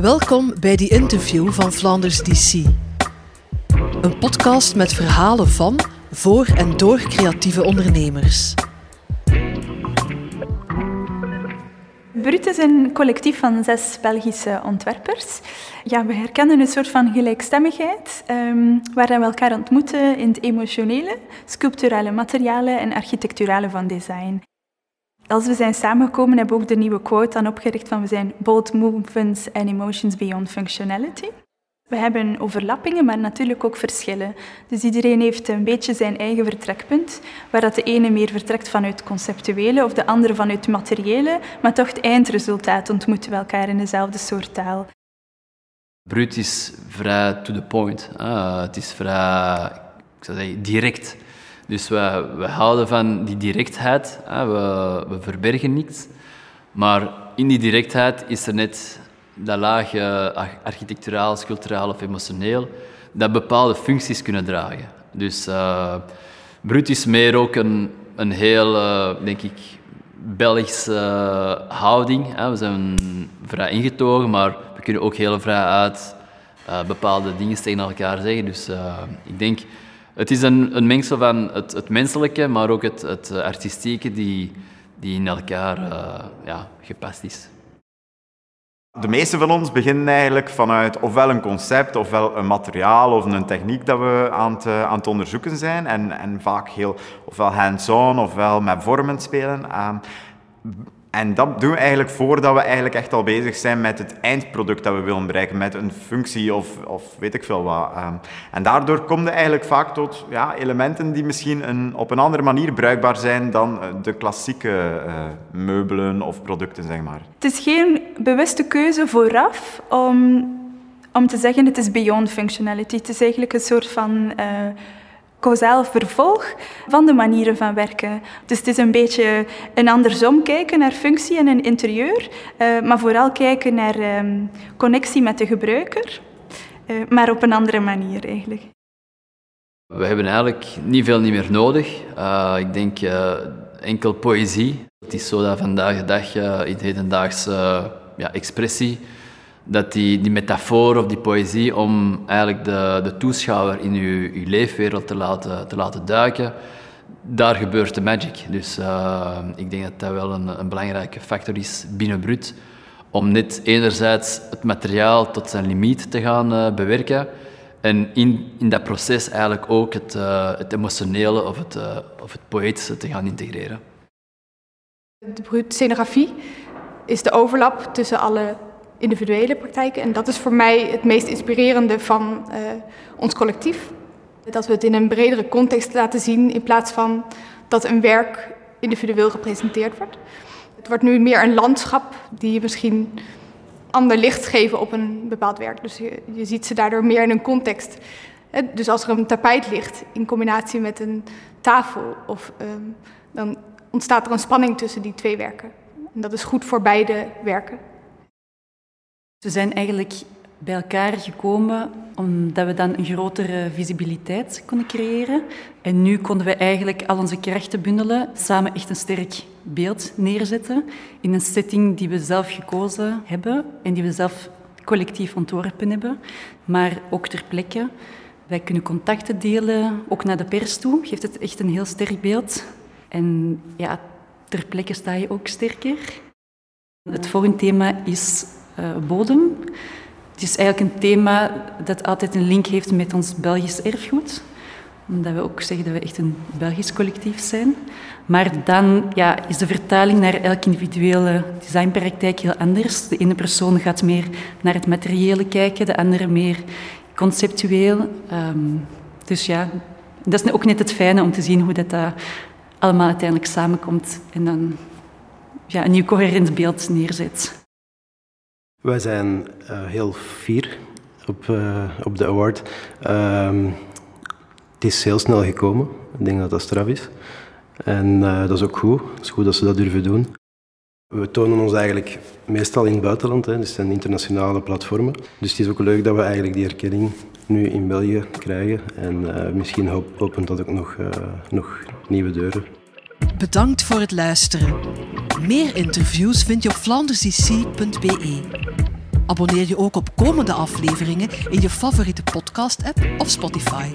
Welkom bij die interview van Flanders DC. Een podcast met verhalen van, voor en door creatieve ondernemers. Brut is een collectief van zes Belgische ontwerpers. Ja, we herkennen een soort van gelijkstemmigheid, um, waar we elkaar ontmoeten in het emotionele, sculpturele materialen en architecturale van design. Als we zijn samengekomen, hebben we ook de nieuwe quote dan opgericht van we zijn both movements and emotions beyond functionality. We hebben overlappingen, maar natuurlijk ook verschillen. Dus iedereen heeft een beetje zijn eigen vertrekpunt, waar dat de ene meer vertrekt vanuit conceptuele of de andere vanuit materiële, maar toch het eindresultaat ontmoeten we elkaar in dezelfde soort taal. Brut is vrij to the point. Het is vrij ik zou zeggen, direct. Dus we, we houden van die directheid. Ah, we, we verbergen niets. Maar in die directheid is er net dat laagje architecturaal, sculpturaal of emotioneel, dat bepaalde functies kunnen dragen. Dus uh, Brut is meer ook een, een heel, uh, denk ik, Belgische uh, houding. Hè. We zijn vrij ingetogen, maar we kunnen ook heel vrij uit bepaalde dingen tegen elkaar zeggen. Dus ik denk, het is een, een mengsel van het, het menselijke, maar ook het, het artistieke die, die in elkaar ja, gepast is. De meeste van ons beginnen eigenlijk vanuit ofwel een concept, ofwel een materiaal of een techniek dat we aan het, aan het onderzoeken zijn. En, en vaak heel, ofwel hands-on ofwel met vormen spelen. Uh, en dat doen we eigenlijk voordat we eigenlijk echt al bezig zijn met het eindproduct dat we willen bereiken, met een functie of, of weet ik veel wat. Ehm, en daardoor kom je eigenlijk vaak tot ja, elementen die misschien een, op een andere manier bruikbaar zijn dan eh, de klassieke uh, meubelen of producten, zeg maar. Het is geen bewuste keuze vooraf om, om te zeggen het is beyond functionality. Het is eigenlijk een soort van... Uh, causaal vervolg van de manieren van werken. Dus het is een beetje een andersom kijken naar functie en een interieur, uh, maar vooral kijken naar um, connectie met de gebruiker, uh, maar op een andere manier eigenlijk. We hebben eigenlijk niet veel niet meer nodig. Uh, ik denk enkel poëzie. Het is zo dat vandaag de dag in het hedendaagse ja, expressie dat die, die metafoor of die poëzie om eigenlijk de, de toeschouwer in uw, uw leefwereld te laten, te laten duiken, daar gebeurt de magic. Dus uh, ik denk dat dat wel een, een belangrijke factor is binnen Brut, om net enerzijds het materiaal tot zijn limiet te gaan uh, bewerken en in, in dat proces eigenlijk ook het, uh, het emotionele of het, of het poëtische te gaan integreren. De Brut scenografie is de overlap tussen alle individuele praktijken. En dat is voor mij het meest inspirerende van uh, ons collectief. Dat we het in een bredere context laten zien in plaats van dat een werk individueel gepresenteerd wordt. Het wordt nu meer een landschap die je misschien ander licht geven op een bepaald werk. Dus je, ziet ze daardoor meer in een context. Dus als er een tapijt ligt in combinatie met een tafel, of, um, dan ontstaat er een spanning tussen die twee werken. En dat is goed voor beide werken. We zijn eigenlijk bij elkaar gekomen omdat we dan een grotere visibiliteit konden creëren. En nu konden we eigenlijk al onze krachten bundelen, samen echt een sterk beeld neerzetten in een setting die we zelf gekozen hebben en die we zelf collectief ontworpen hebben, maar ook ter plekke. Wij kunnen contacten delen, ook naar de pers toe, geeft het echt een heel sterk beeld. En ja, ter plekke sta je ook sterker. Het volgende thema is bodem. Het is eigenlijk een thema dat altijd een link heeft met ons Belgisch erfgoed. Omdat we ook zeggen dat we echt een Belgisch collectief zijn. Maar dan ja, is de vertaling naar elke individuele designpraktijk heel anders. De ene persoon gaat meer naar het materiële kijken, de andere meer conceptueel. Um, dus ja, dat is ook net het fijne om te zien hoe dat, dat allemaal uiteindelijk samenkomt en dan ja, een nieuw coherent beeld neerzet. Wij zijn uh, heel fier op, uh, op de award. Uh, het is heel snel gekomen. Ik denk dat dat straf is. En uh, dat is ook goed. Het is goed dat ze dat durven doen. We tonen ons eigenlijk meestal in het buitenland, hè. dus zijn internationale platformen. Dus het is ook leuk dat we eigenlijk die erkenning nu in België krijgen. En misschien opent dat ook nog, nog nieuwe deuren. Bedankt voor het luisteren. Meer interviews vind je op flandersdc.be. Abonneer je ook op komende afleveringen in je favoriete podcast-app of Spotify.